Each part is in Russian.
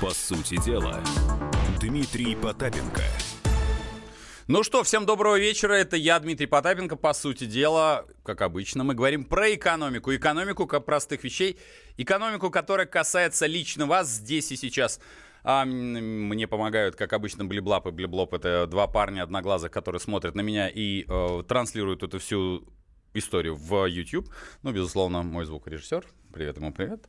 По сути дела, Дмитрий Потапенко. Ну что, всем доброго вечера. Это я, Дмитрий Потапенко. По сути дела, как обычно, мы говорим про экономику. Экономику как простых вещей. Экономику, которая касается лично вас здесь и сейчас. А мне помогают, как обычно, Блиблап и Блиблоп. Это два парня одноглазых, которые смотрят на меня и э, транслируют эту всю историю в YouTube. Ну, безусловно, мой звукорежиссер. Привет ему, привет.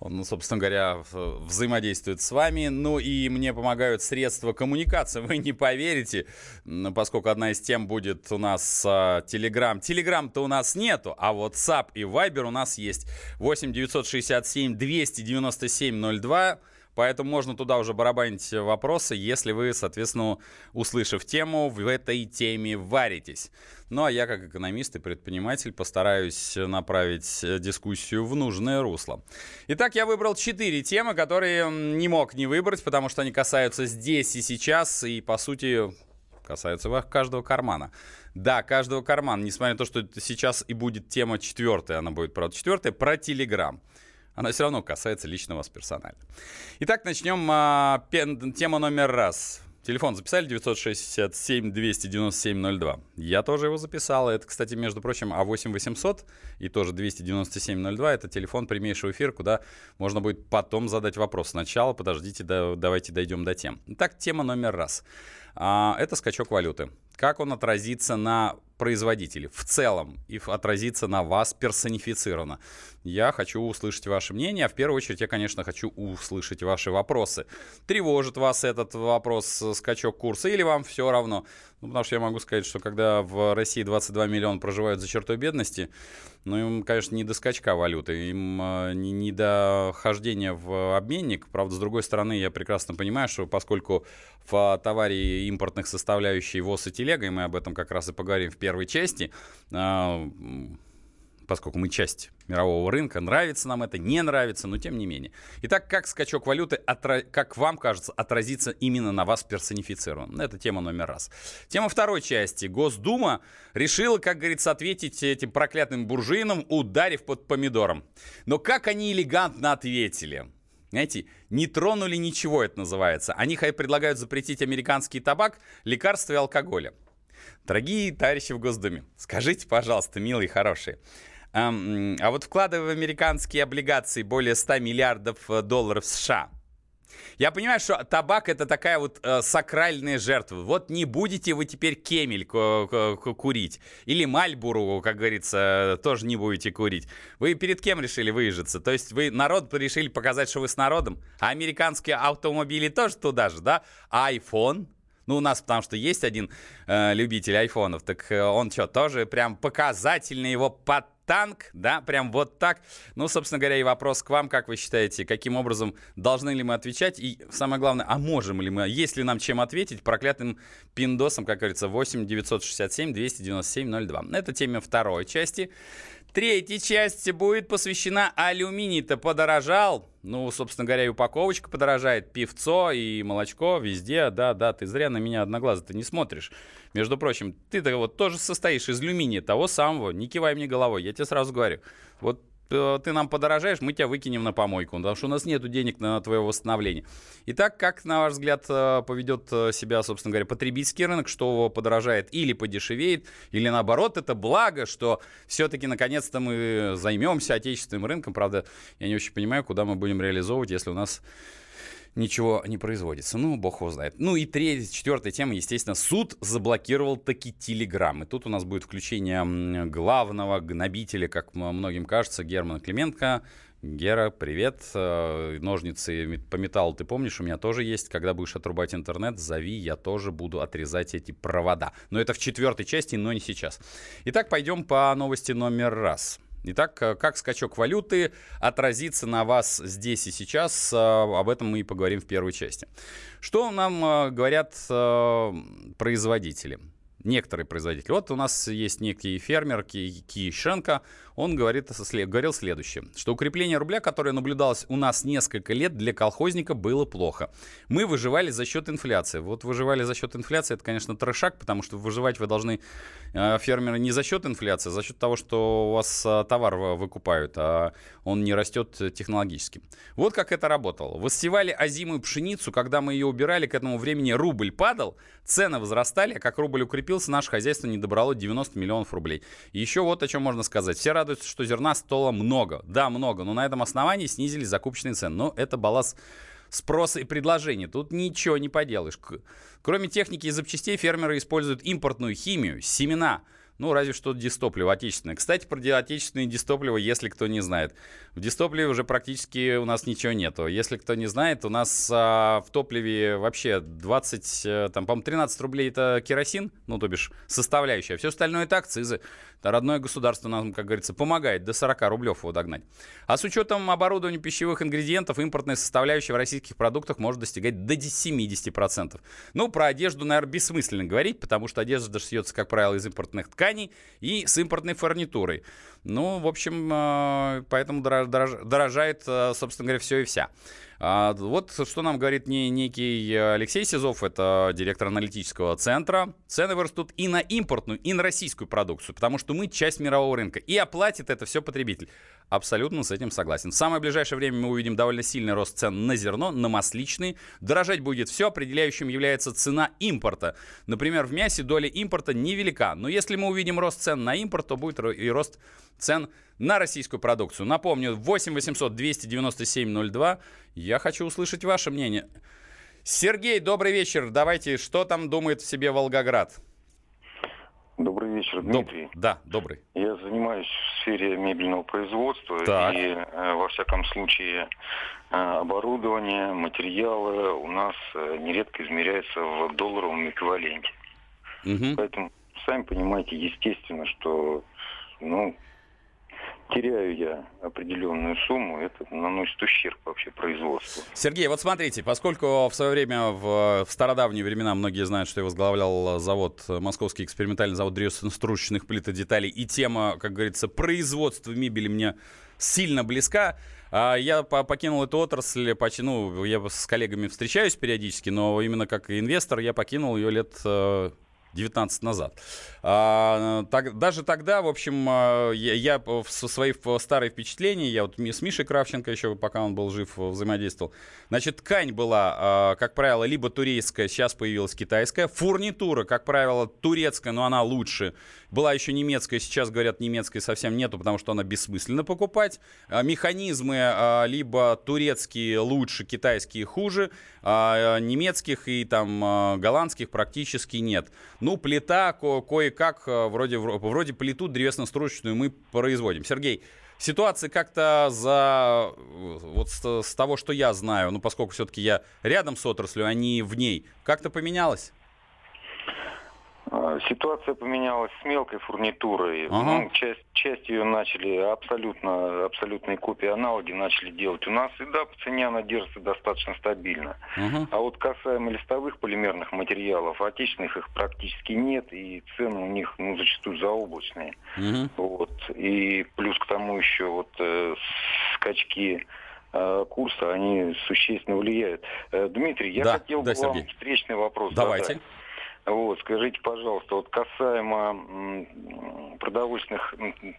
Он, собственно говоря, взаимодействует с вами. Ну и мне помогают средства коммуникации. Вы не поверите, поскольку одна из тем будет у нас uh, Telegram. Telegram-то у нас нету, а SAP и Viber у нас есть. 8 967 297 02. Поэтому можно туда уже барабанить вопросы, если вы, соответственно, услышав тему, в этой теме варитесь. Ну а я, как экономист и предприниматель, постараюсь направить дискуссию в нужное русло. Итак, я выбрал четыре темы, которые не мог не выбрать, потому что они касаются здесь и сейчас, и, по сути, касаются каждого кармана. Да, каждого кармана, несмотря на то, что сейчас и будет тема четвертая, она будет, правда, четвертая, про Телеграм она все равно касается лично вас персонально. Итак, начнем. А, тема номер раз. Телефон записали 967-297-02. Я тоже его записал. Это, кстати, между прочим, А8 800 и тоже 297-02. Это телефон прямейшего эфира, куда можно будет потом задать вопрос. Сначала подождите, да, давайте дойдем до тем. Итак, тема номер раз. А, это скачок валюты. Как он отразится на производителей в целом и отразится на вас персонифицированно. Я хочу услышать ваше мнение, а в первую очередь я, конечно, хочу услышать ваши вопросы. Тревожит вас этот вопрос э, скачок курса или вам все равно? Ну, потому что я могу сказать, что когда в России 22 миллиона проживают за чертой бедности, ну, им, конечно, не до скачка валюты, им э, не, не до хождения в обменник. Правда, с другой стороны, я прекрасно понимаю, что поскольку в товаре импортных составляющих ВОЗ и телега, и мы об этом как раз и поговорим в первой части, э, поскольку мы часть мирового рынка, нравится нам это, не нравится, но тем не менее. Итак, как скачок валюты, отра... как вам кажется, отразится именно на вас персонифицирован? Это тема номер раз. Тема второй части. Госдума решила, как говорится, ответить этим проклятым буржуинам, ударив под помидором. Но как они элегантно ответили? Знаете, не тронули ничего, это называется. Они предлагают запретить американский табак, лекарства и алкоголя. Дорогие товарищи в Госдуме, скажите, пожалуйста, милые, хорошие, а вот вкладывая в американские облигации более 100 миллиардов э, долларов США, я понимаю, что табак это такая вот э, сакральная жертва. Вот не будете вы теперь кемель курить. Или мальбуру, как говорится, тоже не будете курить. Вы перед кем решили выезжаться? То есть вы народ решили показать, что вы с народом? А американские автомобили тоже туда же, да? А iPhone? Ну, у нас потому что есть один э, любитель айфонов, так э, он что, тоже прям показательно его под танк, да, прям вот так. Ну, собственно говоря, и вопрос к вам, как вы считаете, каким образом должны ли мы отвечать, и самое главное, а можем ли мы, есть ли нам чем ответить проклятым пиндосом, как говорится, 8 967 297 02. Это тема второй части. Третья часть будет посвящена алюминий-то подорожал. Ну, собственно говоря, и упаковочка подорожает, пивцо и молочко везде. Да, да, ты зря на меня одноглазо ты не смотришь. Между прочим, ты-то вот тоже состоишь из алюминия, того самого. Не кивай мне головой, я тебе сразу говорю. Вот ты нам подорожаешь, мы тебя выкинем на помойку, потому что у нас нет денег на твое восстановление. Итак, как, на ваш взгляд, э, поведет э, себя, собственно говоря, потребительский рынок, что подорожает или подешевеет, или наоборот, это благо, что все-таки наконец-то мы займемся отечественным рынком. Правда, я не очень понимаю, куда мы будем реализовывать, если у нас ничего не производится. Ну, бог его знает. Ну и третья, четвертая тема, естественно, суд заблокировал таки Телеграм. И тут у нас будет включение главного гнобителя, как многим кажется, Германа Клименко. Гера, привет. Э, ножницы по металлу ты помнишь, у меня тоже есть. Когда будешь отрубать интернет, зови, я тоже буду отрезать эти провода. Но это в четвертой части, но не сейчас. Итак, пойдем по новости номер раз. Итак, э, как скачок валюты отразится на вас здесь и сейчас, э, об этом мы и поговорим в первой части. Что нам э, говорят производители? Некоторые производители. Вот у нас есть некий фермер Киишенко, он говорит, говорил следующее, что укрепление рубля, которое наблюдалось у нас несколько лет, для колхозника было плохо. Мы выживали за счет инфляции. Вот выживали за счет инфляции, это, конечно, трешак, потому что выживать вы должны, э, фермеры, не за счет инфляции, а за счет того, что у вас э, товар выкупают, а он не растет технологически. Вот как это работало. Воссевали озимую пшеницу, когда мы ее убирали, к этому времени рубль падал, цены возрастали, а как рубль укрепился, наше хозяйство не добрало 90 миллионов рублей. Еще вот о чем можно сказать. Все радуются, что зерна стало много. Да, много, но на этом основании снизились закупочные цены. Но это баланс спроса и предложения. Тут ничего не поделаешь. Кроме техники и запчастей, фермеры используют импортную химию, семена – ну, разве что дистопливо отечественное. Кстати, про отечественное дистопливо, если кто не знает. В дистопливе уже практически у нас ничего нету. Если кто не знает, у нас а, в топливе вообще 20, э, там, по-моему, 13 рублей это керосин, ну, то бишь составляющая. Все остальное это акцизы. Родное государство нам, как говорится, помогает до 40 рублев его догнать. А с учетом оборудования пищевых ингредиентов, импортная составляющая в российских продуктах может достигать до 70%. Ну, про одежду, наверное, бессмысленно говорить, потому что одежда шьется, как правило, из импортных тканей тканей и с импортной фурнитурой. Ну, в общем, э, поэтому дорожает, э, собственно говоря, все и вся. А, вот что нам говорит не, некий Алексей Сизов, это директор аналитического центра. Цены вырастут и на импортную, и на российскую продукцию, потому что мы часть мирового рынка. И оплатит это все потребитель. Абсолютно с этим согласен. В самое ближайшее время мы увидим довольно сильный рост цен на зерно, на масличные. Дорожать будет все, определяющим является цена импорта. Например, в мясе доля импорта невелика. Но если мы увидим рост цен на импорт, то будет и рост цен на российскую продукцию. Напомню, 8 800 297 02. Я хочу услышать ваше мнение. Сергей, добрый вечер. Давайте, что там думает в себе Волгоград? Добрый вечер, Дмитрий. Доб... Да, добрый. Я занимаюсь в сфере мебельного производства. Так. И, э, во всяком случае, э, оборудование, материалы у нас э, нередко измеряются в долларовом эквиваленте. Угу. Поэтому, сами понимаете, естественно, что ну, теряю я определенную сумму, это наносит ущерб вообще производству. Сергей, вот смотрите, поскольку в свое время, в, в стародавние времена, многие знают, что я возглавлял завод, Московский экспериментальный завод дрессно-стручечных плит и деталей, и тема, как говорится, производства мебели мне сильно близка, а я покинул эту отрасль, почти, ну, я с коллегами встречаюсь периодически, но именно как инвестор я покинул ее лет э, 19 назад. А, так, даже тогда, в общем, а, я, я со свои старые впечатления, я вот с Мишей Кравченко еще, пока он был жив, взаимодействовал. Значит, ткань была, а, как правило, либо турецкая, сейчас появилась китайская. Фурнитура, как правило, турецкая, но она лучше. Была еще немецкая, сейчас, говорят, немецкой совсем нету, потому что она бессмысленно покупать. Механизмы либо турецкие лучше, китайские хуже. Немецких и там голландских практически нет. Ну, плита ко- кое-как, вроде, вроде плиту древесно-строчечную мы производим. Сергей, ситуация как-то за... Вот с, с того, что я знаю, ну, поскольку все-таки я рядом с отраслью, а не в ней, как-то поменялась? А, ситуация поменялась с мелкой фурнитурой. Ага. Ну, часть, часть ее начали абсолютно, абсолютные копии аналоги начали делать у нас. И да, по цене она держится достаточно стабильно. Ага. А вот касаемо листовых полимерных материалов, отечественных их практически нет, и цены у них ну, зачастую заоблачные. Ага. Вот. И плюс к тому еще вот э, скачки э, курса, они существенно влияют. Э, Дмитрий, я да, хотел да, бы Сергей. вам встречный вопрос Давайте. задать. Вот, скажите, пожалуйста, вот касаемо продовольственных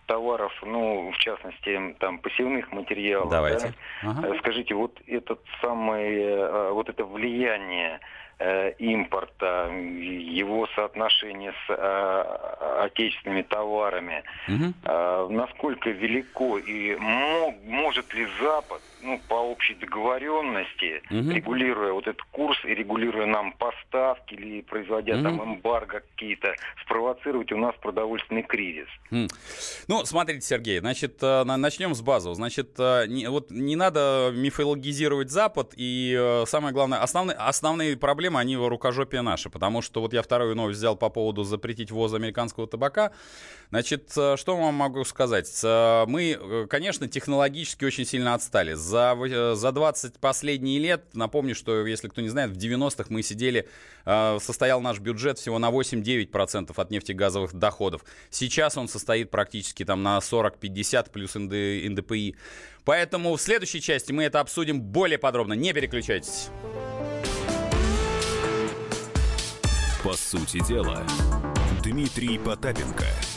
товаров, ну, в частности, там, посевных материалов. Давайте. Да? Ага. Э, скажите, вот этот самый, э, вот это влияние Э, импорта, его соотношение с отечественными товарами, угу. насколько велико и мог, может ли Запад, ну, по общей договоренности, угу. регулируя вот этот курс и регулируя нам поставки или производя угу. там эмбарго какие-то, спровоцировать у нас продовольственный кризис. Угу. Ну, смотрите, Сергей, значит, э, начнем с базового. Значит, э, не, вот не надо мифологизировать Запад и самое главное, основные, основные проблемы они рукожопие наши. Потому что вот я вторую новость взял по поводу запретить ввоз американского табака. Значит, э, что вам могу сказать? Э, мы, конечно, технологически очень сильно отстали. За, за 20 последних лет, напомню, что, если кто не знает, в 90-х мы сидели, состоял наш бюджет всего на 8-9% от нефтегазовых доходов. Сейчас он состоит практически там на 40-50 плюс НДПИ. Поэтому в следующей части мы это обсудим более подробно. Не переключайтесь. По сути дела, Дмитрий Потапенко –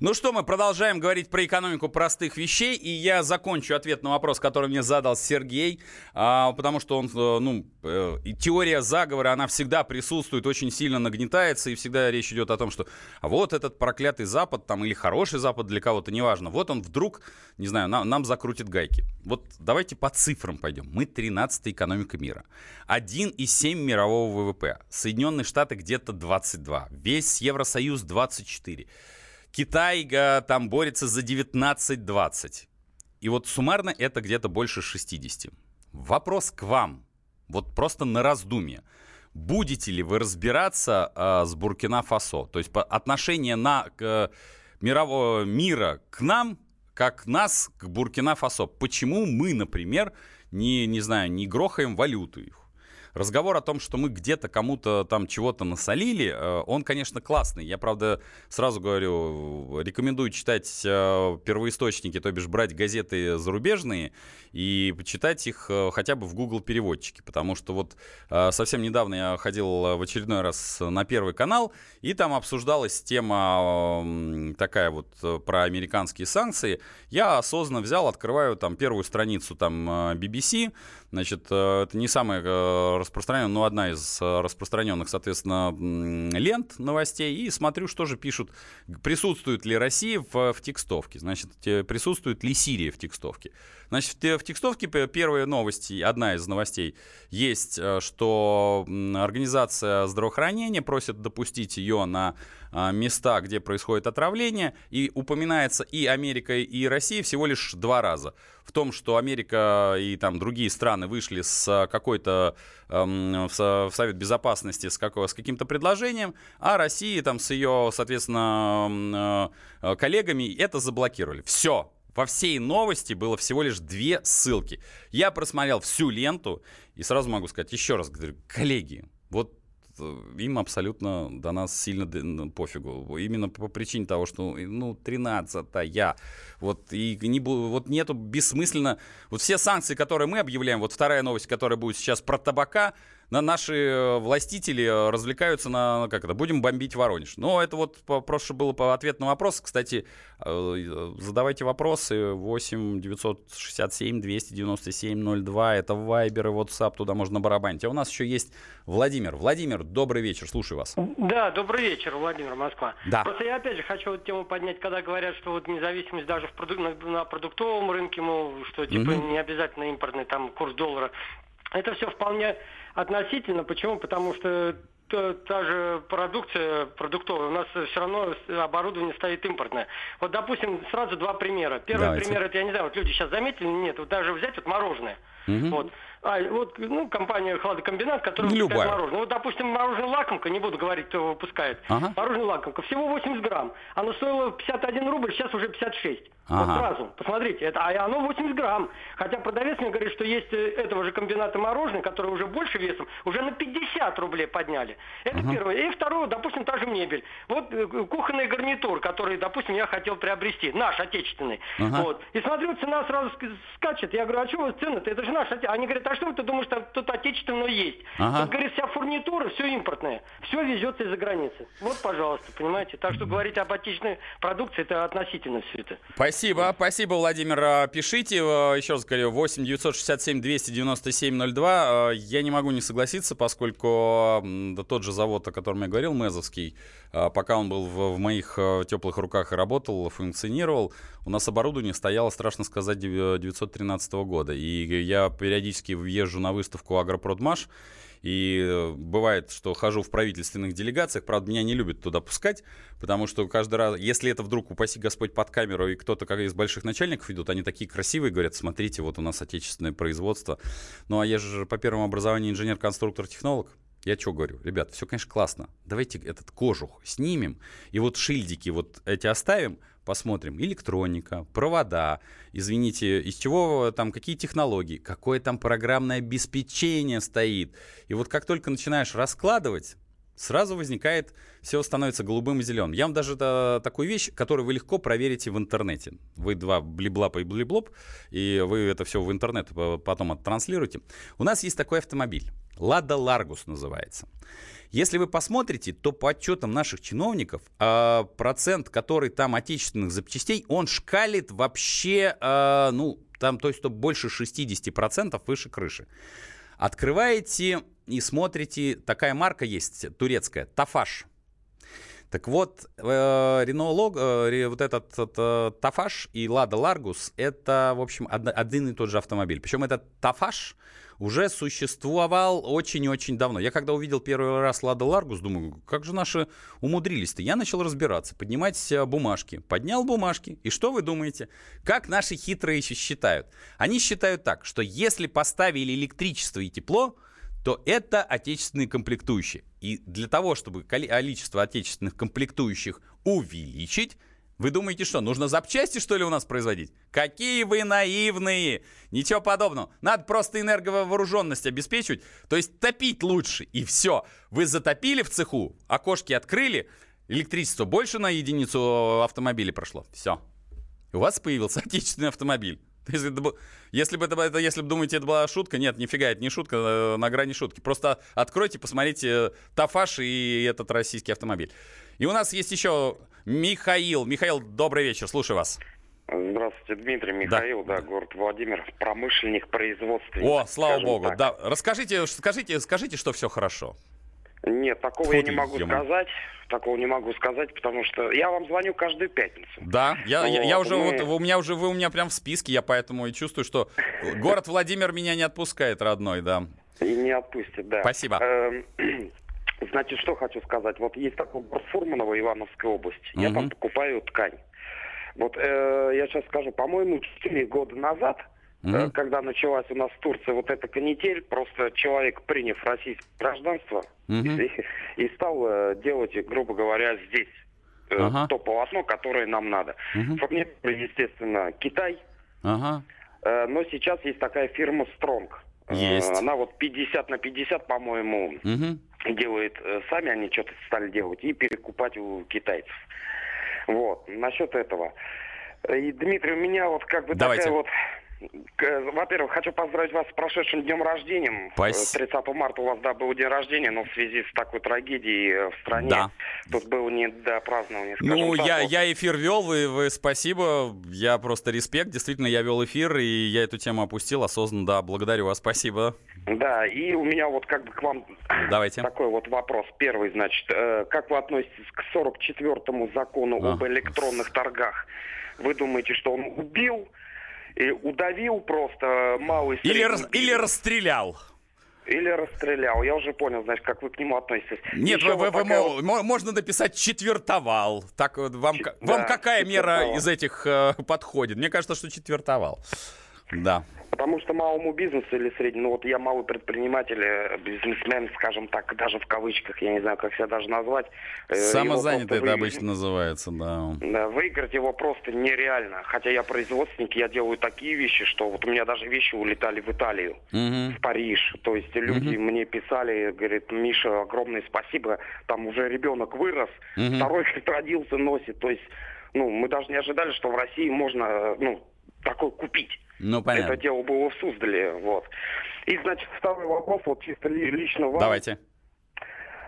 ну что, мы продолжаем говорить про экономику простых вещей, и я закончу ответ на вопрос, который мне задал Сергей, а, потому что он, э, ну, э, теория заговора, она всегда присутствует, очень сильно нагнетается, и всегда речь идет о том, что вот этот проклятый Запад, там, или хороший Запад для кого-то, неважно, вот он вдруг, не знаю, нам, нам закрутит гайки. Вот давайте по цифрам пойдем. Мы 13-я экономика мира. 1,7 мирового ВВП. Соединенные Штаты где-то 22. Весь Евросоюз 24. Китай там борется за 19-20. И вот суммарно это где-то больше 60. Вопрос к вам. Вот просто на раздумье. Будете ли вы разбираться э, с Буркина-Фасо? То есть по отношение на, к, мирового мира к нам, как нас к Буркина-Фасо. Почему мы, например, не, не знаю, не грохаем валюту их? Разговор о том, что мы где-то кому-то там чего-то насолили, э, он, конечно, классный. Я, правда, сразу говорю, рекомендую читать э, первоисточники, то бишь брать газеты зарубежные и почитать их э, хотя бы в Google переводчике, потому что вот совсем недавно я ходил в очередной раз на Первый канал, и там обсуждалась тема такая вот про американские санкции. Я осознанно взял, открываю там первую страницу там BBC, значит, это не самая распространенная, ну, одна из э, распространенных, соответственно, лент новостей, и смотрю, что же пишут, присутствует ли Россия в, в текстовке, значит, присутствует ли Сирия в текстовке. Значит, в текстовке первые новости, одна из новостей есть, э, что Организация здравоохранения просит допустить ее на места, где происходит отравление, и упоминается и Америка, и Россия всего лишь два раза. В том, что Америка и там другие страны вышли с какой-то эм, в Совет Безопасности с, какого, с каким-то предложением, а Россия там с ее, соответственно, э, коллегами это заблокировали. Все, во всей новости было всего лишь две ссылки. Я просмотрел всю ленту и сразу могу сказать еще раз, говорю, коллеги, вот им абсолютно до нас сильно пофигу. Именно по причине того, что, ну, 13-я. Вот, и не, вот нету бессмысленно... Вот все санкции, которые мы объявляем, вот вторая новость, которая будет сейчас про табака, на наши э, властители э, развлекаются на, как это, будем бомбить Воронеж. Но это вот просто было по ответ на вопрос. Кстати, э, задавайте вопросы. 8 967 297 02. Это Вайбер и WhatsApp, туда можно барабанить. А у нас еще есть Владимир. Владимир, добрый вечер, слушаю вас. Да, добрый вечер, Владимир, Москва. Да. Просто я опять же хочу вот тему поднять, когда говорят, что вот независимость даже в продук... на, на продуктовом рынке, мол, что типа угу. не обязательно импортный там курс доллара. Это все вполне относительно. Почему? Потому что та, же продукция продуктовая, у нас все равно оборудование стоит импортное. Вот, допустим, сразу два примера. Первый Давайте. пример, это я не знаю, вот люди сейчас заметили, нет, вот даже взять вот мороженое. Угу. Вот. А, вот, ну, компания «Хладокомбинат», которая Любая. выпускает мороженое. Вот, допустим, мороженое «Лакомка», не буду говорить, кто выпускает. Ага. Мороженое «Лакомка», всего 80 грамм. Оно стоило 51 рубль, сейчас уже 56. Ага. Вот сразу, посмотрите, это, а оно 80 грамм. Хотя продавец мне говорит, что есть э, этого же комбината мороженое, которое уже больше весом, уже на 50 рублей подняли. Это uh-huh. первое. И второе, допустим, та же мебель. Вот э, кухонный гарнитур, который, допустим, я хотел приобрести, наш, отечественный. Uh-huh. Вот. И смотрю, цена сразу скачет. Я говорю, а что вы цены-то? Это же наш отечественный. Они говорят, а что ты думаешь, там тут отечественного есть? Uh-huh. Тут, говорит, вся фурнитура, все импортное. Все везется из-за границы. Вот, пожалуйста, понимаете? Так что говорить об отечественной продукции, это относительно все это. Спасибо, спасибо, Владимир. А, пишите, э, еще раз говорю, 8 967 297 02. Я не могу не согласиться, поскольку тот же завод, о котором я говорил, Мезовский, а, пока он был в, в моих э, теплых руках и работал, функционировал, у нас оборудование стояло, страшно сказать, 913 года. И я периодически въезжу на выставку «Агропродмаш», и э, бывает, что хожу в правительственных делегациях, правда, меня не любят туда пускать, потому что каждый раз, если это вдруг, упаси Господь, под камеру, и кто-то как из больших начальников идут, они такие красивые, говорят, смотрите, вот у нас отечественное производство. Ну, а я же по первому образованию инженер-конструктор-технолог. Я что говорю? Ребят, все, конечно, классно. Давайте этот кожух снимем, и вот шильдики вот эти оставим, посмотрим. Электроника, провода, извините, из чего там, какие технологии, какое там программное обеспечение стоит. И вот как только начинаешь раскладывать, сразу возникает, все становится голубым и зеленым. Я вам даже это, такую вещь, которую вы легко проверите в интернете. Вы два блиблапа и блиблоп, и вы это все в интернет потом оттранслируете. У нас есть такой автомобиль. Лада Ларгус называется. Если вы посмотрите, то по отчетам наших чиновников э, процент, который там отечественных запчастей, он шкалит вообще, э, ну, там, то есть, то больше 60% выше крыши. Открываете и смотрите, такая марка есть, турецкая, Тафаш. Так вот, э, Рено Лог, э, вот этот, этот э, Тафаш и Лада Ларгус, это, в общем, один и тот же автомобиль. Причем этот Тафаш уже существовал очень-очень давно. Я когда увидел первый раз Лада Ларгус, думаю, как же наши умудрились-то? Я начал разбираться, поднимать э, бумажки. Поднял бумажки, и что вы думаете? Как наши хитрые считают? Они считают так, что если поставили электричество и тепло, то это отечественные комплектующие. И для того, чтобы количество отечественных комплектующих увеличить, вы думаете, что, нужно запчасти, что ли, у нас производить? Какие вы наивные! Ничего подобного. Надо просто энерговооруженность обеспечивать, то есть топить лучше, и все. Вы затопили в цеху, окошки открыли, электричество больше на единицу автомобиля прошло. Все. У вас появился отечественный автомобиль. Если, если бы это, если бы думаете, это была шутка, нет, нифига, это не шутка, э, на грани шутки. Просто откройте, посмотрите э, Тафаш и этот российский автомобиль. И у нас есть еще Михаил. Михаил, добрый вечер, слушаю вас. Здравствуйте, Дмитрий Михаил, да, да город Владимир, промышленник, производственник. О, слава богу, так. да. Расскажите, скажите, скажите, что все хорошо. Нет, такого Фу, я не могу ема. сказать. Такого не могу сказать, потому что я вам звоню каждую пятницу. Да, я, вот, я, я уже мы... вот у меня уже вы у меня прям в списке, я поэтому и чувствую, что город Владимир меня не отпускает, родной, да. И не отпустит, да. Спасибо. Значит, что хочу сказать. Вот есть такой город Фурманово, Ивановская область. Угу. Я там покупаю ткань. Вот э, я сейчас скажу, по-моему, 4 года назад, угу. э, когда началась у нас в Турции вот эта канитель, просто человек, приняв российское гражданство, угу. и, и стал э, делать, грубо говоря, здесь э, ага. то полотно, которое нам надо. Угу. Фурнитура, естественно, Китай. Ага. Э, но сейчас есть такая фирма Strong. Есть. Э, она вот 50 на 50, по-моему, угу делают э, сами, они что-то стали делать, и перекупать у китайцев. Вот, насчет этого. И, Дмитрий, у меня вот как бы Давайте. такая вот во-первых, хочу поздравить вас с прошедшим днем рождения. Спасибо. 30 марта у вас, да, был день рождения, но в связи с такой трагедией э, в стране да. тут было не до празднования. Ну, так, я, вот. я эфир вел, вы, вы спасибо, я просто респект, действительно, я вел эфир, и я эту тему опустил осознанно, да, благодарю вас, спасибо. Да, и у меня вот как бы к вам Давайте. такой вот вопрос. Первый, значит, э, как вы относитесь к 44-му закону а. об электронных торгах? Вы думаете, что он убил и удавил просто малый... Или, рас, или расстрелял. Или расстрелял. Я уже понял, значит, как вы к нему относитесь. Нет, вы, вы, вы, вот... можно написать четвертовал. Так вот, вам, Ч... вам да, какая мера из этих э, подходит? Мне кажется, что четвертовал. Да. Потому что малому бизнесу или среднему, ну вот я малый предприниматель, э, бизнесмен, скажем так, даже в кавычках, я не знаю, как себя даже назвать. Э, Самозанятый это обычно называется, да. Да, выиграть его просто нереально. Хотя я производственник, я делаю такие вещи, что вот у меня даже вещи улетали в Италию, угу. в Париж. То есть люди угу. мне писали, говорит, Миша, огромное спасибо, там уже ребенок вырос, угу. второй родился, носит. То есть, ну, мы даже не ожидали, что в России можно, ну, такое купить. Ну, понятно. Это дело было в Суздале, вот. И, значит, второй вопрос, вот чисто лично вам. Давайте.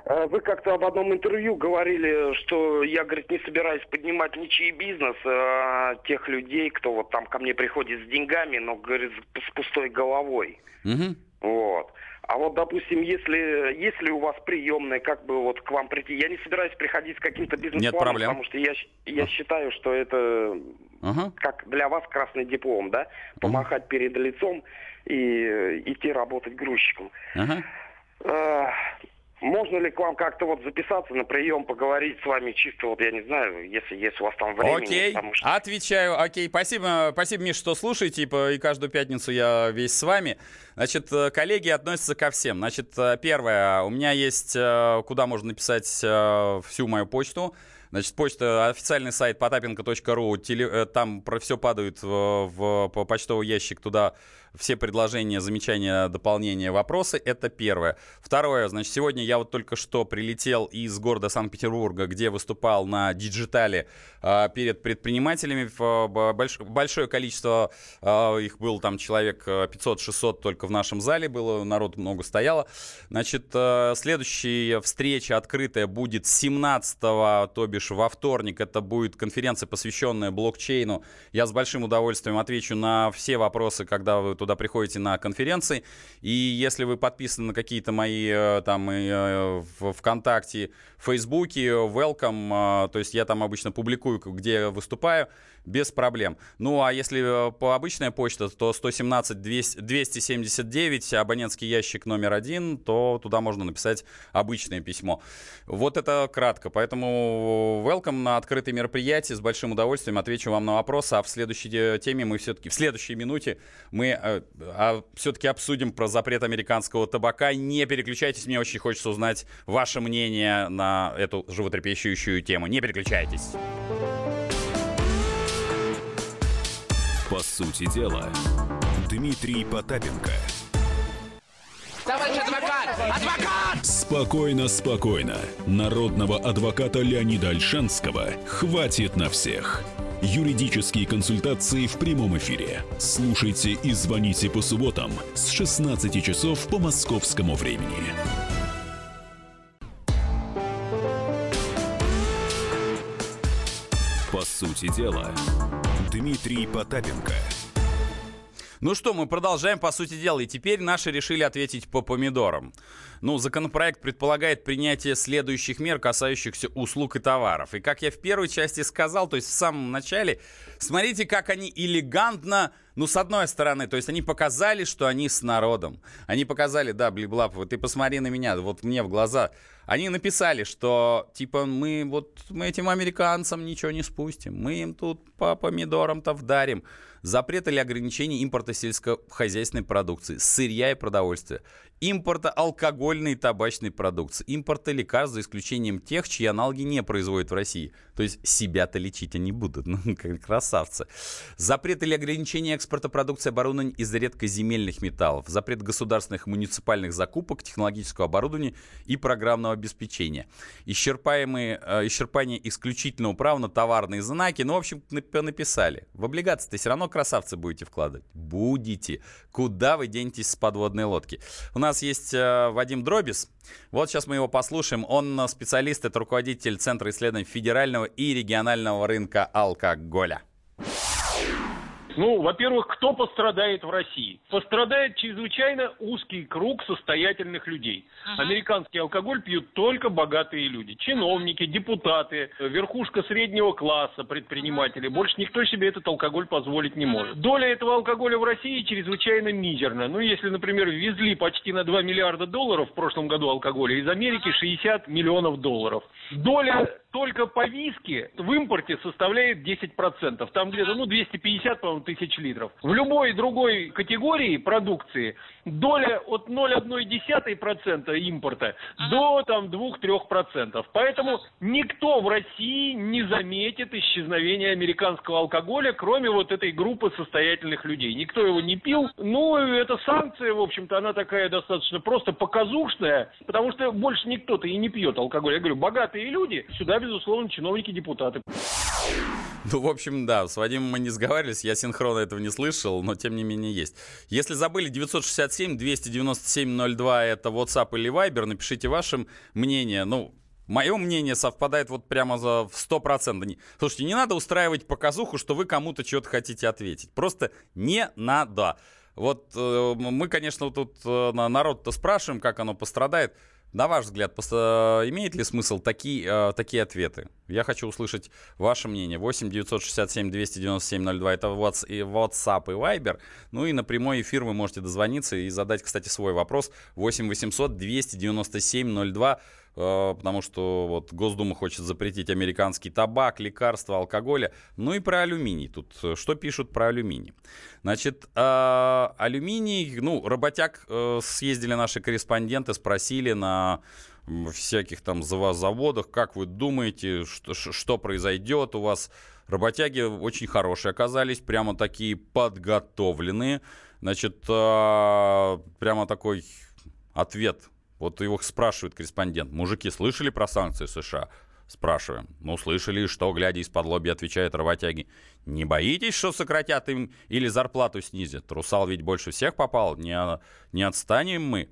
Э, вы как-то об одном интервью говорили, что я, говорит, не собираюсь поднимать ничьи бизнес а тех людей, кто вот там ко мне приходит с деньгами, но, говорит, с пустой головой. Угу. Вот. А вот, допустим, если, если у вас приемная, как бы вот к вам прийти, я не собираюсь приходить с каким-то бизнес-планом, потому что я, я считаю, что это uh как для вас красный диплом, да, помахать uh перед лицом и идти работать грузчиком. uh можно ли к вам как-то вот записаться на прием, поговорить с вами чисто, вот я не знаю, если, если у вас там время. Окей, что... отвечаю, окей, спасибо, спасибо, Миш, что слушаете, и, каждую пятницу я весь с вами. Значит, э, коллеги относятся ко всем. Значит, э, первое, у меня есть, э, куда можно написать всю мою почту, Значит, почта, официальный сайт потапенко.ру, теле, там про все падают в, в, в почтовый ящик, туда все предложения, замечания, дополнения, вопросы. Это первое. Второе, значит, сегодня я вот только что прилетел из города Санкт-Петербурга, где выступал на диджитале э, перед предпринимателями. Больш, большое количество, э, их было там человек 500-600 только в нашем зале было, народ много стояло. Значит, э, следующая встреча открытая будет 17 то бишь во вторник. Это будет конференция, посвященная блокчейну. Я с большим удовольствием отвечу на все вопросы, когда вы туда приходите на конференции, и если вы подписаны на какие-то мои э, там э, в ВКонтакте, Фейсбуке, welcome, э, то есть я там обычно публикую, где я выступаю, без проблем. Ну, а если э, по обычная почта, то 117 200, 279, абонентский ящик номер один, то туда можно написать обычное письмо. Вот это кратко. Поэтому welcome на открытые мероприятия. С большим удовольствием отвечу вам на вопросы. А в следующей теме мы все-таки, в следующей минуте мы э, а, все-таки обсудим про запрет американского табака. Не переключайтесь, мне очень хочется узнать ваше мнение на эту животрепещущую тему. Не переключайтесь. По сути дела, Дмитрий Потапенко. Товарищ адвокат! Адвокат! Спокойно, спокойно. Народного адвоката Леонида Альшанского хватит на всех. Юридические консультации в прямом эфире. Слушайте и звоните по субботам с 16 часов по московскому времени. По сути дела, Дмитрий Потапенко. Ну что, мы продолжаем, по сути дела, и теперь наши решили ответить по помидорам. Ну, законопроект предполагает принятие следующих мер, касающихся услуг и товаров. И как я в первой части сказал, то есть в самом начале, смотрите, как они элегантно, ну, с одной стороны, то есть они показали, что они с народом. Они показали, да, Блиблап, ты посмотри на меня, вот мне в глаза. Они написали, что, типа, мы вот мы этим американцам ничего не спустим, мы им тут по помидорам-то вдарим. Запрет или ограничение импорта сельскохозяйственной продукции, сырья и продовольствия импорта алкогольной и табачной продукции, импорта лекарств, за исключением тех, чьи аналоги не производят в России. То есть себя-то лечить они будут, ну, как красавцы. Запрет или ограничение экспорта продукции оборудования из редкоземельных металлов, запрет государственных муниципальных закупок, технологического оборудования и программного обеспечения. Исчерпаемые, э, исчерпание исключительного права на товарные знаки, ну, в общем, написали. В облигации-то все равно красавцы будете вкладывать. Будете. Куда вы денетесь с подводной лодки? У нас нас есть э, Вадим Дробис. Вот сейчас мы его послушаем. Он э, специалист, это руководитель Центра исследований федерального и регионального рынка алкоголя. Ну, во-первых, кто пострадает в России? Пострадает чрезвычайно узкий круг состоятельных людей. Ага. Американский алкоголь пьют только богатые люди. Чиновники, депутаты, верхушка среднего класса, предприниматели. Больше никто себе этот алкоголь позволить не может. Доля этого алкоголя в России чрезвычайно мизерна. Ну, если, например, везли почти на 2 миллиарда долларов в прошлом году алкоголя, из Америки 60 миллионов долларов. Доля только по виски в импорте составляет 10%. Там где-то, ну, 250, по-моему, тысяч литров. В любой другой категории продукции доля от 0,1% импорта до там 2-3%. Поэтому никто в России не заметит исчезновения американского алкоголя, кроме вот этой группы состоятельных людей. Никто его не пил. Ну, эта санкция, в общем-то, она такая достаточно просто показушная, потому что больше никто-то и не пьет алкоголь. Я говорю, богатые люди, сюда, безусловно, чиновники-депутаты. Ну, в общем, да, с Вадимом мы не сговаривались, я синхрона этого не слышал, но тем не менее есть. Если забыли, 967-297-02 это WhatsApp или Viber, напишите ваше мнение. Ну, Мое мнение совпадает вот прямо за в 100%. Слушайте, не надо устраивать показуху, что вы кому-то что-то хотите ответить. Просто не надо. Вот э, мы, конечно, тут э, народ-то спрашиваем, как оно пострадает. На ваш взгляд, имеет ли смысл такие, э, такие ответы? Я хочу услышать ваше мнение. 8 967 297 02 это WhatsApp и Viber. Ну и на прямой эфир вы можете дозвониться и задать, кстати, свой вопрос. 8 800 297 02 Э, потому что вот Госдума хочет запретить американский табак, лекарства, алкоголя. Ну и про алюминий. Тут э, что пишут про алюминий? Значит, э, алюминий, ну, работяг съездили наши корреспонденты, спросили на всяких там заводах, как вы думаете, что, что произойдет у вас. Работяги очень хорошие оказались, прямо такие подготовленные. Значит, прямо такой ответ вот его спрашивает корреспондент. Мужики, слышали про санкции США? Спрашиваем. Ну, слышали, что, глядя из-под лоби, отвечает работяги. Не боитесь, что сократят им или зарплату снизят? Русал ведь больше всех попал, не, не отстанем мы.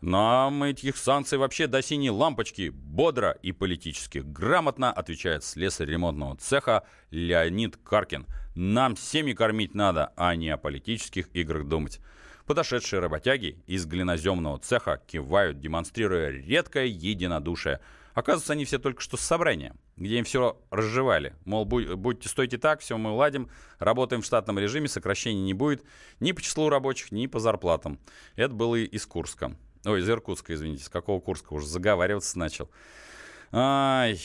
Нам этих санкций вообще до синей лампочки бодро и политически грамотно, отвечает слесарь ремонтного цеха Леонид Каркин. Нам семьи кормить надо, а не о политических играх думать. Подошедшие работяги из глиноземного цеха кивают, демонстрируя редкое единодушие. Оказывается, они все только что с собрания, где им все разжевали. Мол, будьте, стойте так, все мы уладим, работаем в штатном режиме, сокращений не будет ни по числу рабочих, ни по зарплатам. Это было из Курска. Ой, из Иркутска, извините, с какого Курска уже заговариваться начал. Ай,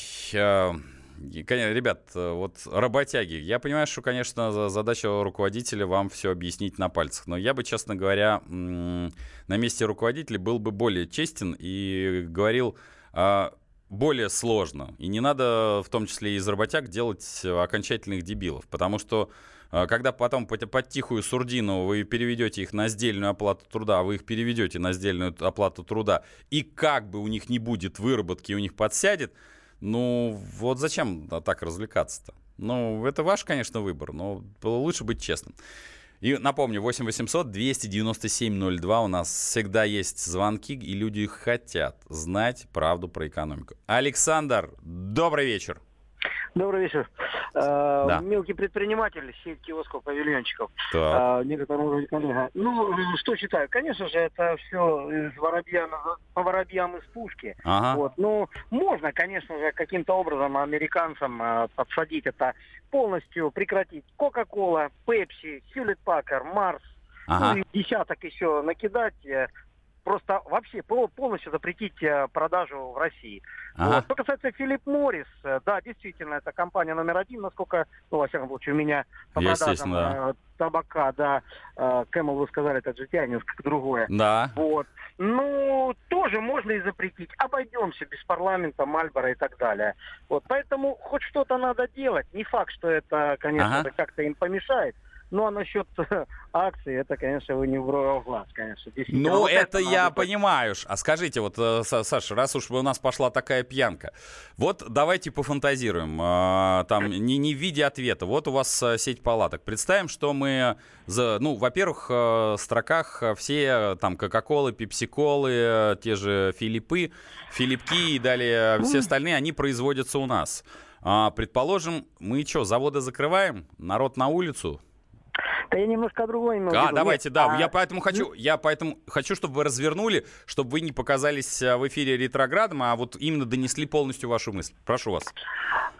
а, Ребят, э, вот работяги. Я понимаю, что, конечно, задача руководителя вам все объяснить на пальцах. Но я бы, честно говоря, на месте руководителя был бы более честен и говорил а, более сложно. И не надо, в том числе из работяг, делать окончательных дебилов. Потому что а, когда потом под, тихую сурдину вы переведете их на сдельную оплату труда, вы их переведете на сдельную оплату труда, и как бы у них не будет выработки, у них подсядет, ну, вот зачем так развлекаться-то? Ну, это ваш, конечно, выбор, но лучше быть честным. И напомню, 8 800 297 02 у нас всегда есть звонки, и люди хотят знать правду про экономику. Александр, добрый вечер. Добрый вечер. Э, да. Мелкий предприниматель, сеть киосков, павильончиков. Так. Э, некоторым уровне коллега. Ну, что считаю? Конечно же, это все из воробья, по воробьям из пушки. Ага. Вот. Ну, можно, конечно же, каким-то образом американцам э, подсадить это полностью, прекратить. Кока-кола, Пепси, Хьюлет Пакер, Марс, ага. ну и десяток еще накидать просто вообще полностью запретить продажу в России. Ага. Вот. Что касается Филипп Моррис, э, да, действительно, это компания номер один, насколько, ну, во всяком случае, у меня по продажам да. Э, табака, да, Кэмл, вы сказали, это GTI, несколько другое. Да. Вот. Ну, тоже можно и запретить. Обойдемся без парламента, Мальбора и так далее. Вот, поэтому хоть что-то надо делать. Не факт, что это, конечно, ага. как-то им помешает. Ну, а насчет акций, это, конечно, вы не в глаз, конечно. Ну, вот это, это я понимаю. А скажите, вот, э, Саша, раз уж у нас пошла такая пьянка, вот давайте пофантазируем, а, там, не, не в виде ответа. Вот у вас э, сеть палаток. Представим, что мы, за, ну, во-первых, э, в строках все, там, Кока-Колы, Пепси-Колы, те же Филиппы, Филипки и далее все остальные, они производятся у нас. А, предположим, мы что, заводы закрываем, народ на улицу, Да я немножко о другом А, давайте, да. А... Я поэтому хочу, я поэтому хочу, чтобы вы развернули, чтобы вы не показались а, в эфире ретроградом, а вот именно донесли полностью вашу мысль. Прошу вас.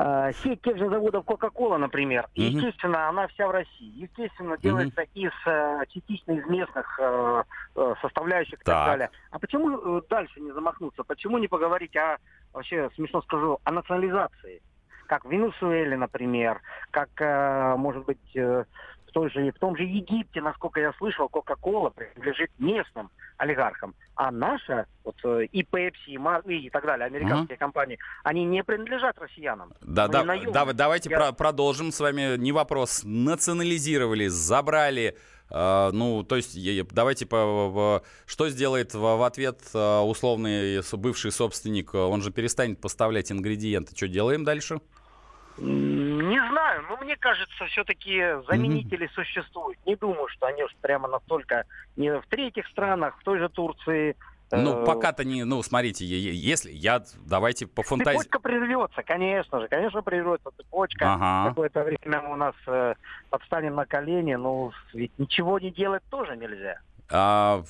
А, сеть тех же заводов Coca-Cola, например, угу. естественно, она вся в России. Естественно, делается угу. из э, частично из местных э, э, составляющих и так. так далее. А почему дальше не замахнуться? Почему не поговорить о, вообще, смешно скажу, о национализации? Как в Венесуэле, например, как, может быть, в, той же, в том же Египте, насколько я слышал, Кока-Кола принадлежит местным олигархам. А наша, вот э, и Pepsi, и, и так далее, американские uh-huh. компании, они не принадлежат россиянам. Да, да, да, давайте я... про- продолжим с вами. Не вопрос. Национализировали, забрали. Uh, ну, то есть, давайте по, по, что сделает в, в ответ uh, условный бывший собственник? Он же перестанет поставлять ингредиенты. Что делаем дальше? Не знаю, но мне кажется, все-таки заменители mm-hmm. существуют. Не думаю, что они уж прямо настолько не в третьих странах, в той же Турции. Ну, э, пока-то не, ну, смотрите, если я, давайте по фантазии... Цепочка прервется, конечно же, конечно прервется цепочка. Ага. Какое-то время у нас э, подстанем на колени, но ведь ничего не делать тоже нельзя. А,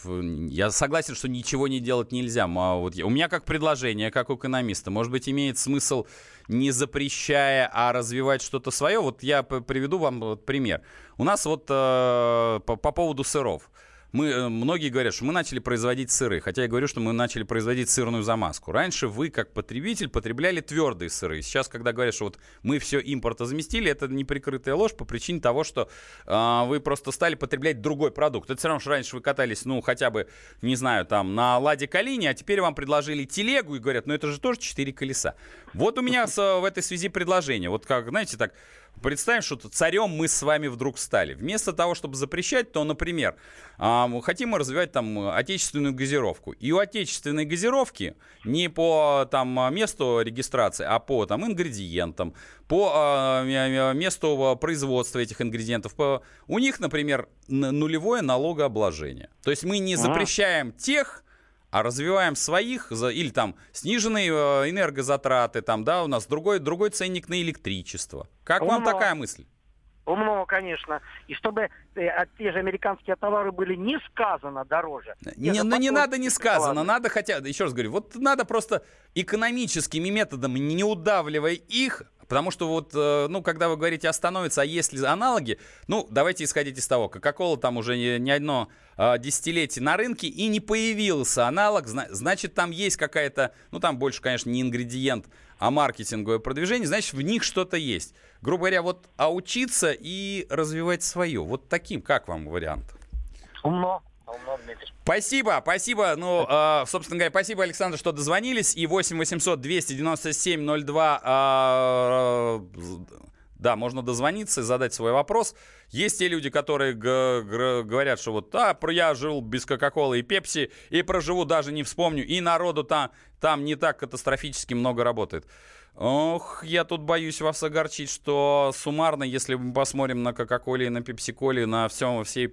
я согласен, что ничего не делать нельзя. А вот у меня как предложение, как у экономиста, может быть, имеет смысл не запрещая, а развивать что-то свое. Вот я приведу вам пример. У нас вот э, по, по поводу сыров мы, э, многие говорят, что мы начали производить сыры, хотя я говорю, что мы начали производить сырную замазку. Раньше вы, как потребитель, потребляли твердые сыры. Сейчас, когда говорят, что вот мы все импорта заместили, это неприкрытая ложь по причине того, что э, вы просто стали потреблять другой продукт. Это все равно, что раньше вы катались, ну, хотя бы, не знаю, там, на Ладе Калине, а теперь вам предложили телегу и говорят, ну, это же тоже четыре колеса. Вот у меня с, в этой связи предложение. Вот как, знаете, так, Представим, что царем мы с вами вдруг стали. Вместо того, чтобы запрещать, то, например, хотим мы развивать там отечественную газировку. И у отечественной газировки не по там, месту регистрации, а по там, ингредиентам, по месту производства этих ингредиентов. По... У них, например, нулевое налогообложение. То есть мы не запрещаем тех а развиваем своих, или там сниженные э, энергозатраты, там, да, у нас другой, другой ценник на электричество. Как Умно. вам такая мысль? Умно, конечно. И чтобы э, те же американские товары были не сказано дороже. Не, ну не надо не сказано, товары. надо хотя, еще раз говорю, вот надо просто экономическими методами, не удавливая их, Потому что вот, э, ну, когда вы говорите остановится, а есть ли аналоги, ну, давайте исходить из того, Кока-Кола там уже не, не одно э, десятилетие на рынке и не появился аналог, значит, там есть какая-то, ну, там больше, конечно, не ингредиент, а маркетинговое продвижение, значит, в них что-то есть. Грубо говоря, вот, а учиться и развивать свое. Вот таким, как вам вариант? Умно. Спасибо, спасибо. Ну, э, собственно говоря, спасибо, Александр, что дозвонились. И 8 800 297 02 э, да, можно дозвониться и задать свой вопрос. Есть те люди, которые говорят, что вот, а, я жил без Кока-Колы и Пепси, и проживу, даже не вспомню, и народу там, там не так катастрофически много работает. Ох, я тут боюсь вас огорчить, что суммарно, если мы посмотрим на Кока-Коле и на Пепси-Коле, на всем, всей,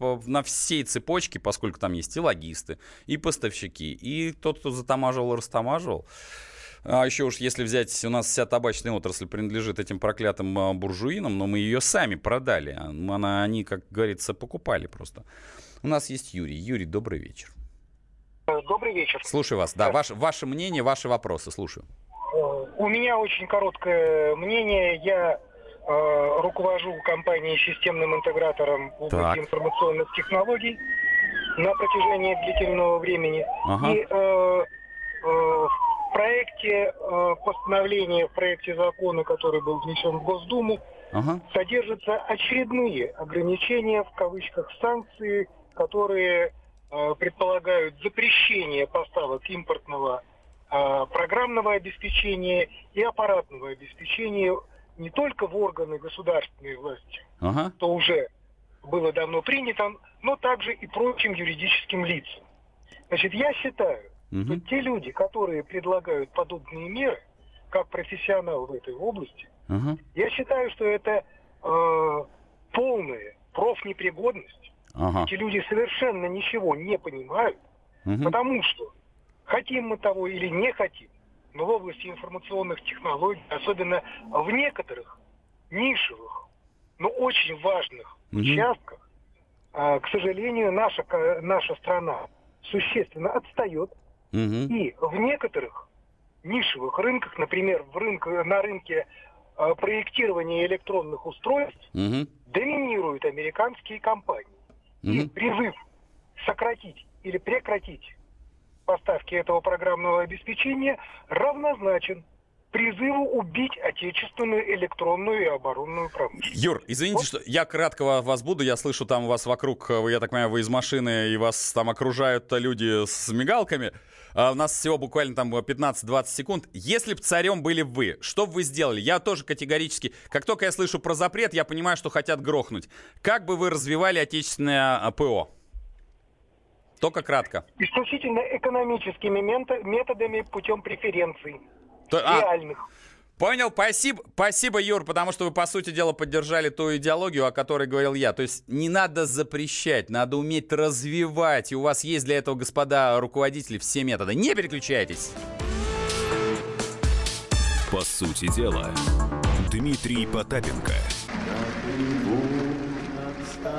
на всей цепочке, поскольку там есть и логисты, и поставщики, и тот, кто затамаживал, растамаживал, а еще уж если взять, у нас вся табачная отрасль принадлежит этим проклятым а, буржуинам, но мы ее сами продали. А, она, они, как говорится, покупали просто. У нас есть Юрий. Юрий, добрый вечер. Добрый вечер. Слушаю вас. Да, ваше, ваше мнение, ваши вопросы. Слушаю. У меня очень короткое мнение. Я э, руковожу компанией системным интегратором в области информационных технологий на протяжении длительного времени. Ага. И э, э, в проекте э, постановления, в проекте закона, который был внесен в Госдуму, ага. содержатся очередные ограничения, в кавычках, санкции, которые э, предполагают запрещение поставок импортного программного обеспечения и аппаратного обеспечения не только в органы государственной власти, ага. то уже было давно принято, но также и прочим юридическим лицам. Значит, я считаю, угу. что те люди, которые предлагают подобные меры, как профессионал в этой области, угу. я считаю, что это э, полная профнепригодность. Ага. Эти люди совершенно ничего не понимают, угу. потому что Хотим мы того или не хотим, но в области информационных технологий, особенно в некоторых нишевых, но очень важных участках, а, к сожалению, наша, наша страна существенно отстает. Угу. И в некоторых нишевых рынках, например, в рынке, на рынке э, проектирования электронных устройств, угу. доминируют американские компании. Угу. И призыв сократить или прекратить поставки этого программного обеспечения равнозначен призыву убить отечественную электронную и оборонную промышленность. Юр, извините, вот. что я кратко вас буду. Я слышу, там у вас вокруг, я так понимаю, вы из машины, и вас там окружают люди с мигалками. А у нас всего буквально там 15-20 секунд. Если бы царем были вы, что бы вы сделали? Я тоже категорически, как только я слышу про запрет, я понимаю, что хотят грохнуть. Как бы вы развивали отечественное а, ПО? Только кратко. Исключительно экономическими методами путем преференций. То, реальных. А, Понял, спасибо, спасибо, Юр, потому что вы, по сути дела, поддержали ту идеологию, о которой говорил я. То есть не надо запрещать, надо уметь развивать. И у вас есть для этого, господа руководители, все методы. Не переключайтесь. По сути дела, Дмитрий Потапенко.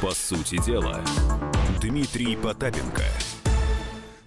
По сути дела, Дмитрий Потапенко –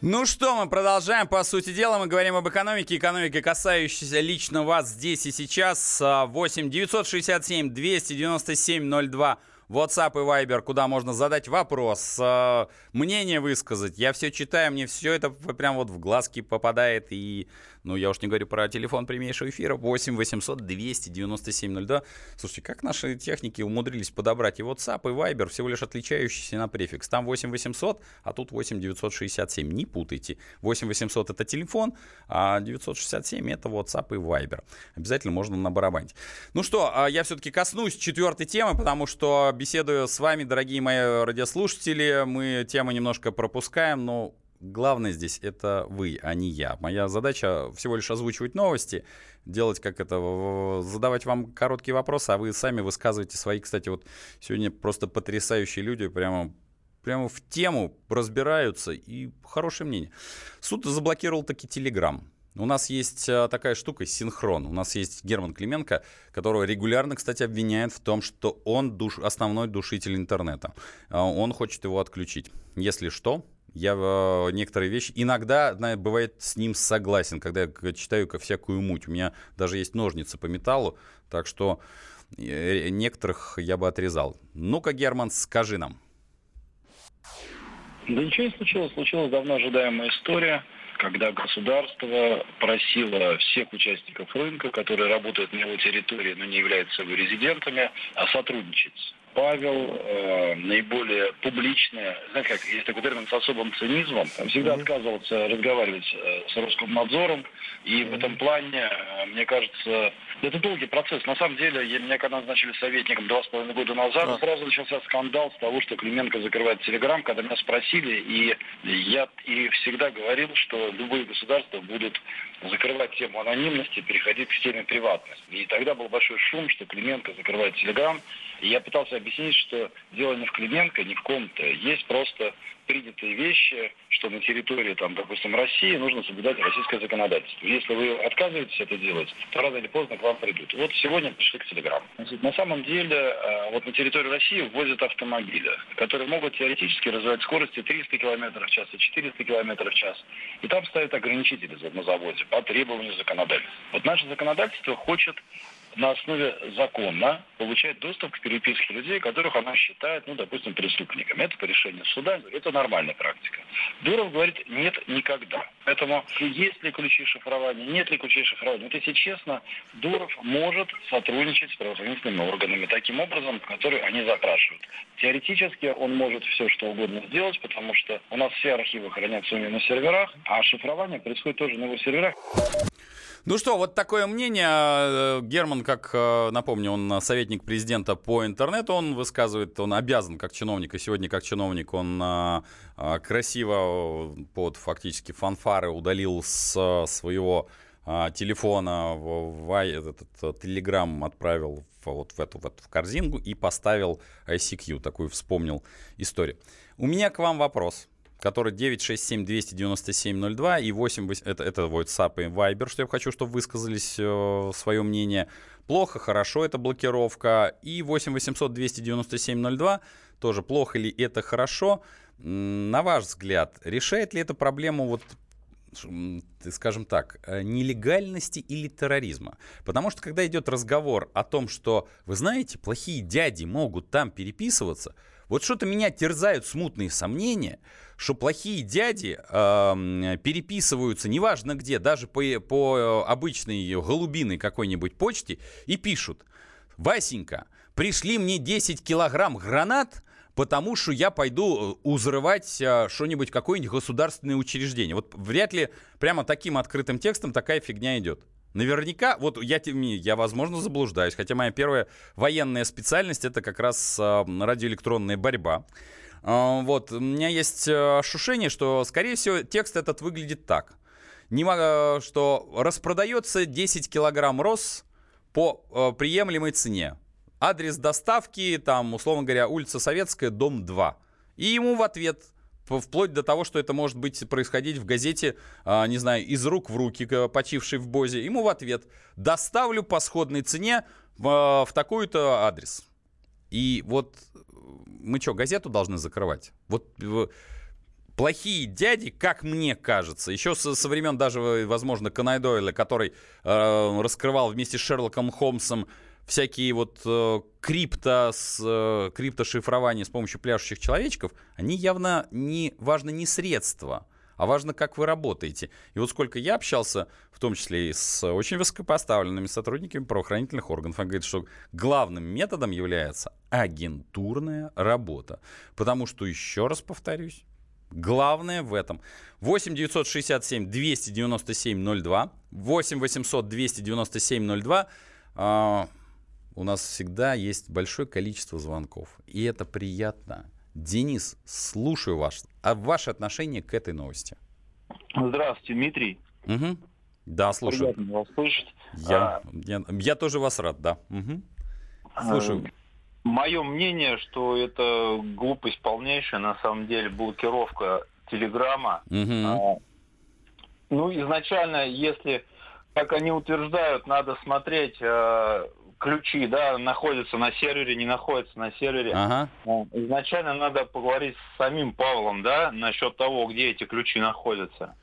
ну что, мы продолжаем. По сути дела, мы говорим об экономике. Экономика, касающейся лично вас здесь и сейчас. 8 967 297 02 WhatsApp и Viber, куда можно задать вопрос, э, мнение высказать. Я все читаю, мне все это прям вот в глазки попадает. И, ну, я уж не говорю про телефон прямейшего эфира. 8 800 297 02. Слушайте, как наши техники умудрились подобрать и WhatsApp, и Viber, всего лишь отличающиеся на префикс. Там 8 800, а тут 8 967. Не путайте. 8 800 это телефон, а 967 это WhatsApp и Viber. Обязательно можно набарабанить. Ну что, а я все-таки коснусь четвертой темы, потому что беседую с вами, дорогие мои радиослушатели. Мы темы немножко пропускаем, но главное здесь это вы, а не я. Моя задача всего лишь озвучивать новости, делать как это, задавать вам короткие вопросы, а вы сами высказываете свои. Кстати, вот сегодня просто потрясающие люди, прямо прямо в тему разбираются и хорошее мнение. Суд заблокировал таки Телеграм. У нас есть э, такая штука, синхрон. У нас есть Герман Клименко, которого регулярно, кстати, обвиняют в том, что он душ, основной душитель интернета. Э, он хочет его отключить. Если что, я э, некоторые вещи иногда, знаете, бывает с ним согласен, когда я читаю всякую муть. У меня даже есть ножницы по металлу, так что некоторых я бы отрезал. Ну-ка, Герман, скажи нам. Да ничего не случилось. Случилась давно ожидаемая история – когда государство просило всех участников рынка, которые работают на его территории, но не являются его резидентами, сотрудничать. Павел э, наиболее публичное, знаете как, есть такой термин с особым цинизмом, всегда mm-hmm. отказывался разговаривать э, с Роскомнадзором, и mm-hmm. в этом плане, э, мне кажется, это долгий процесс. На самом деле, я, меня когда назначили советником два с половиной года назад, а. сразу начался скандал с того, что Клименко закрывает Телеграм, когда меня спросили, и я и всегда говорил, что любые государства будут закрывать тему анонимности, переходить к теме приватности. И тогда был большой шум, что Клименко закрывает Телеграм, и я пытался объяснить, что дело не в Клименко, не в ком-то. Есть просто принятые вещи, что на территории, там, допустим, России нужно соблюдать российское законодательство. Если вы отказываетесь это делать, то рано или поздно к вам придут. Вот сегодня пришли к Телеграмму. На самом деле, э, вот на территорию России ввозят автомобили, которые могут теоретически развивать скорости 300 км в час и 400 км в час. И там ставят ограничители на заводе по требованию законодательства. Вот наше законодательство хочет на основе закона получает доступ к переписке людей, которых она считает, ну, допустим, преступниками. Это по решению суда, это нормальная практика. Дуров говорит, нет никогда. Поэтому есть ли ключи шифрования, нет ли ключей шифрования. Вот если честно, Дуров может сотрудничать с правоохранительными органами таким образом, который они запрашивают. Теоретически он может все, что угодно сделать, потому что у нас все архивы хранятся у него на серверах, а шифрование происходит тоже на его серверах. Ну что, вот такое мнение. Э, Герман, как э, напомню, он советник президента по интернету, он высказывает, он обязан как чиновник, и сегодня как чиновник он э, красиво под фактически фанфары удалил с своего телефона в, в этот телеграм отправил в, вот в эту, в эту в корзинку и поставил ICQ, такую вспомнил историю. У меня к вам вопрос который 967-297-02 и 8, это, это WhatsApp и Viber, что я хочу, чтобы высказались э, свое мнение. Плохо, хорошо, это блокировка. И 8 800 297 02 тоже плохо ли это хорошо. На ваш взгляд, решает ли это проблему вот скажем так, э, нелегальности или терроризма. Потому что когда идет разговор о том, что, вы знаете, плохие дяди могут там переписываться, вот что-то меня терзают смутные сомнения, что плохие дяди э, переписываются, неважно где, даже по, по обычной голубиной какой-нибудь почте, и пишут, Васенька, пришли мне 10 килограмм гранат, потому что я пойду э, узрывать э, что-нибудь, какое-нибудь государственное учреждение. Вот вряд ли прямо таким открытым текстом такая фигня идет. Наверняка, вот я, я, возможно, заблуждаюсь, хотя моя первая военная специальность это как раз э, радиоэлектронная борьба. Э, вот, у меня есть э, ощущение, что, скорее всего, текст этот выглядит так. Не, э, что распродается 10 килограмм роз по э, приемлемой цене. Адрес доставки, там, условно говоря, улица Советская, дом 2. И ему в ответ – вплоть до того, что это может быть происходить в газете, а, не знаю, из рук в руки, почившей в Бозе. Ему в ответ «доставлю по сходной цене в, в такой-то адрес». И вот мы что, газету должны закрывать? Вот плохие дяди, как мне кажется, еще со, со времен даже, возможно, Конай Дойля, который э, раскрывал вместе с Шерлоком Холмсом всякие вот э, крипто, с, э, криптошифрование с помощью пляшущих человечков, они явно не важно не средства, а важно, как вы работаете. И вот сколько я общался, в том числе и с очень высокопоставленными сотрудниками правоохранительных органов, они говорят, что главным методом является агентурная работа. Потому что, еще раз повторюсь, Главное в этом. 8 967 297 02, 8 800 297 02 у нас всегда есть большое количество звонков. И это приятно. Денис, слушаю ваш, а ваше отношение к этой новости. Здравствуйте, Дмитрий. Угу. Да, слушаю. Приятно вас слышать. Я, а, я, я тоже вас рад, да. Угу. Слушаю. Э, Мое мнение, что это глупость полнейшая, на самом деле, блокировка Телеграма. Угу. А, ну, изначально, если, как они утверждают, надо смотреть э, ключи, да, находятся на сервере, не находятся на сервере. Ага. Ну, изначально надо поговорить с самим Павлом, да, насчет того, где эти ключи находятся.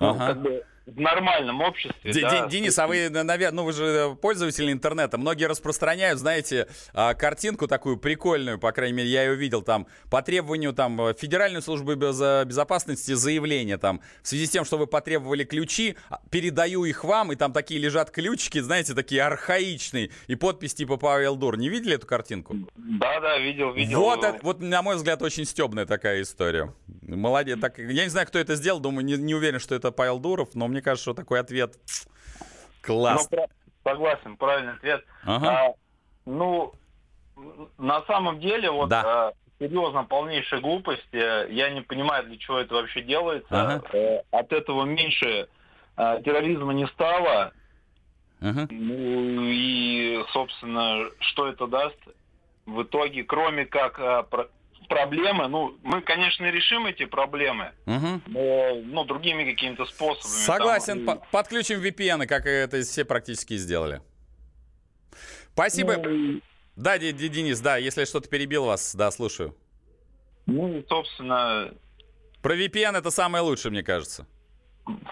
Ну, ага. Ну, как бы в нормальном обществе. Д- да. Денис, а вы, наверное, ну вы же э, пользователь интернета, многие распространяют, знаете, а, картинку такую прикольную, по крайней мере, я ее видел там, по требованию там э, Федеральной службы безопасности заявление там, в связи с тем, что вы потребовали ключи, а, передаю их вам, и там такие лежат ключики, знаете, такие архаичные, и подпись типа Павел Дур. Не видели эту картинку? Да, да, видел, видел. Вот, вот на мой взгляд, очень стебная такая история. Молодец. Так, я не знаю, кто это сделал, думаю, не, не уверен, что это Павел Дуров, но мне мне кажется, что такой ответ класс. Ну, согласен, правильный ответ. Ага. А, ну, на самом деле, вот да. а, серьезно, полнейшая глупость. Э, я не понимаю, для чего это вообще делается. Ага. А, от этого меньше а, терроризма не стало. Ага. Ну и, собственно, что это даст? В итоге, кроме как а, проблемы, ну, мы, конечно, решим эти проблемы, угу. но ну, другими какими-то способами. Согласен, там, подключим VPN, как это все практически сделали. Спасибо. Ну, да, Денис, да, если что-то перебил вас, да, слушаю. Ну, собственно... Про VPN это самое лучшее, мне кажется.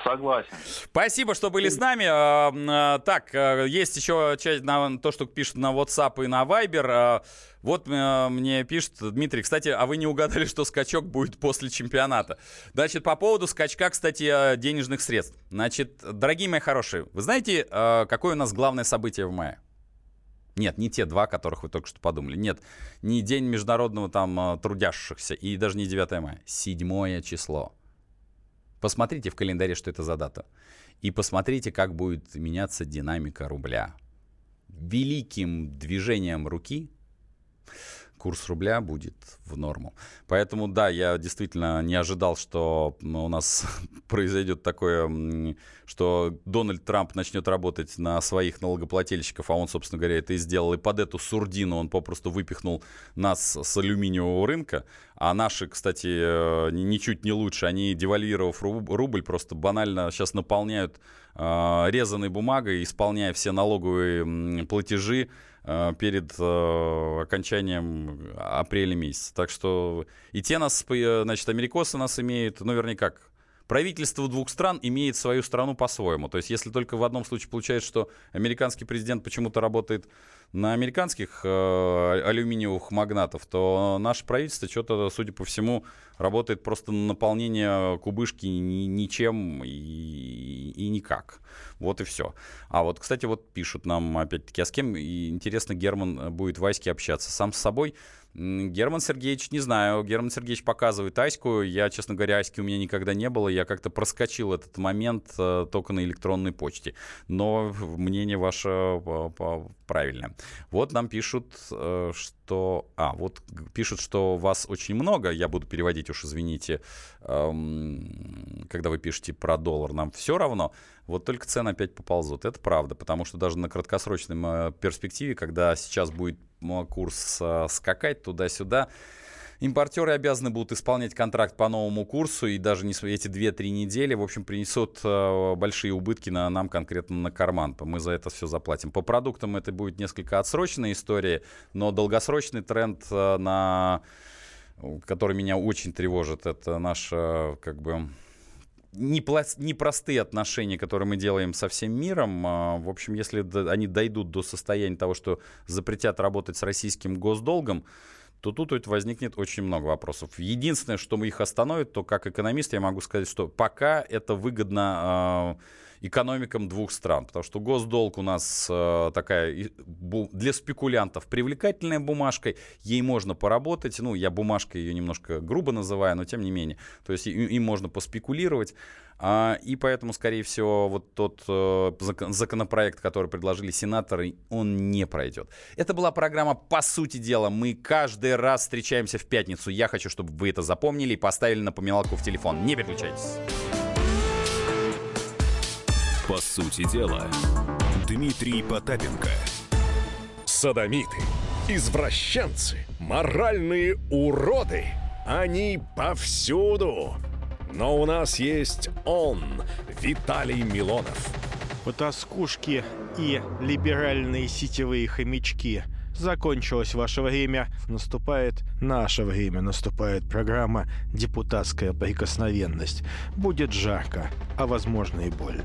Согласен. Спасибо, что были с нами. А, а, так, а, есть еще часть на то, что пишут на WhatsApp и на Viber. Вот мне пишет Дмитрий, кстати, а вы не угадали, что скачок будет после чемпионата. Значит, по поводу скачка, кстати, денежных средств. Значит, дорогие мои хорошие, вы знаете, какое у нас главное событие в мае? Нет, не те два, которых вы только что подумали. Нет, не День международного там трудящихся и даже не 9 мая. Седьмое число. Посмотрите в календаре, что это за дата. И посмотрите, как будет меняться динамика рубля. Великим движением руки курс рубля будет в норму. Поэтому, да, я действительно не ожидал, что у нас произойдет такое, что Дональд Трамп начнет работать на своих налогоплательщиков, а он, собственно говоря, это и сделал. И под эту сурдину он попросту выпихнул нас с алюминиевого рынка. А наши, кстати, э, ничуть не лучше. Они, девальвировав рубль, просто банально сейчас наполняют э, резаной бумагой, исполняя все налоговые платежи Э, перед окончанием апреля месяца. Так что и те нас, значит, америкосы нас имеют, ну, вернее, как, правительство двух стран имеет свою страну по-своему. То есть, если только в одном случае получается, что американский президент почему-то работает на американских э, алюминиевых магнатов, то наше правительство что-то, судя по всему, работает просто на наполнение кубышки ни, ничем и, и никак. Вот и все. А вот, кстати, вот пишут нам, опять-таки, а с кем, интересно, Герман будет в Аське общаться? Сам с собой? Герман Сергеевич, не знаю. Герман Сергеевич показывает Аську. Я, честно говоря, Аськи у меня никогда не было. Я как-то проскочил этот момент э, только на электронной почте. Но мнение ваше э, правильное. Вот нам пишут, э, что... А, вот пишут, что вас очень много. Я буду переводить уж, извините, эм, когда вы пишете про доллар. Нам все равно. Вот только цены опять поползут. Это правда, потому что даже на краткосрочной перспективе, когда сейчас будет курс э, скакать туда-сюда. Импортеры обязаны будут исполнять контракт по новому курсу, и даже не эти 2-3 недели, в общем, принесут э, большие убытки на, нам конкретно на карман. Мы за это все заплатим. По продуктам это будет несколько отсроченная история, но долгосрочный тренд э, на который меня очень тревожит, это наша, как бы, непростые отношения, которые мы делаем со всем миром. А, в общем, если они дойдут до состояния того, что запретят работать с российским госдолгом, то тут возникнет очень много вопросов. Единственное, что мы их остановит, то как экономист я могу сказать, что пока это выгодно экономикам двух стран. Потому что госдолг у нас э, такая для спекулянтов привлекательная бумажка, ей можно поработать. Ну, я бумажкой ее немножко грубо называю, но тем не менее. То есть им, им можно поспекулировать. А, и поэтому, скорее всего, вот тот э, законопроект, который предложили сенаторы, он не пройдет. Это была программа «По сути дела». Мы каждый раз встречаемся в пятницу. Я хочу, чтобы вы это запомнили и поставили напоминалку в телефон. Не переключайтесь. По сути дела, Дмитрий Потапенко. Садомиты, извращенцы, моральные уроды. Они повсюду. Но у нас есть он, Виталий Милонов. Потаскушки и либеральные сетевые хомячки. Закончилось ваше время, наступает наше время, наступает программа «Депутатская прикосновенность». Будет жарко, а возможно и больно.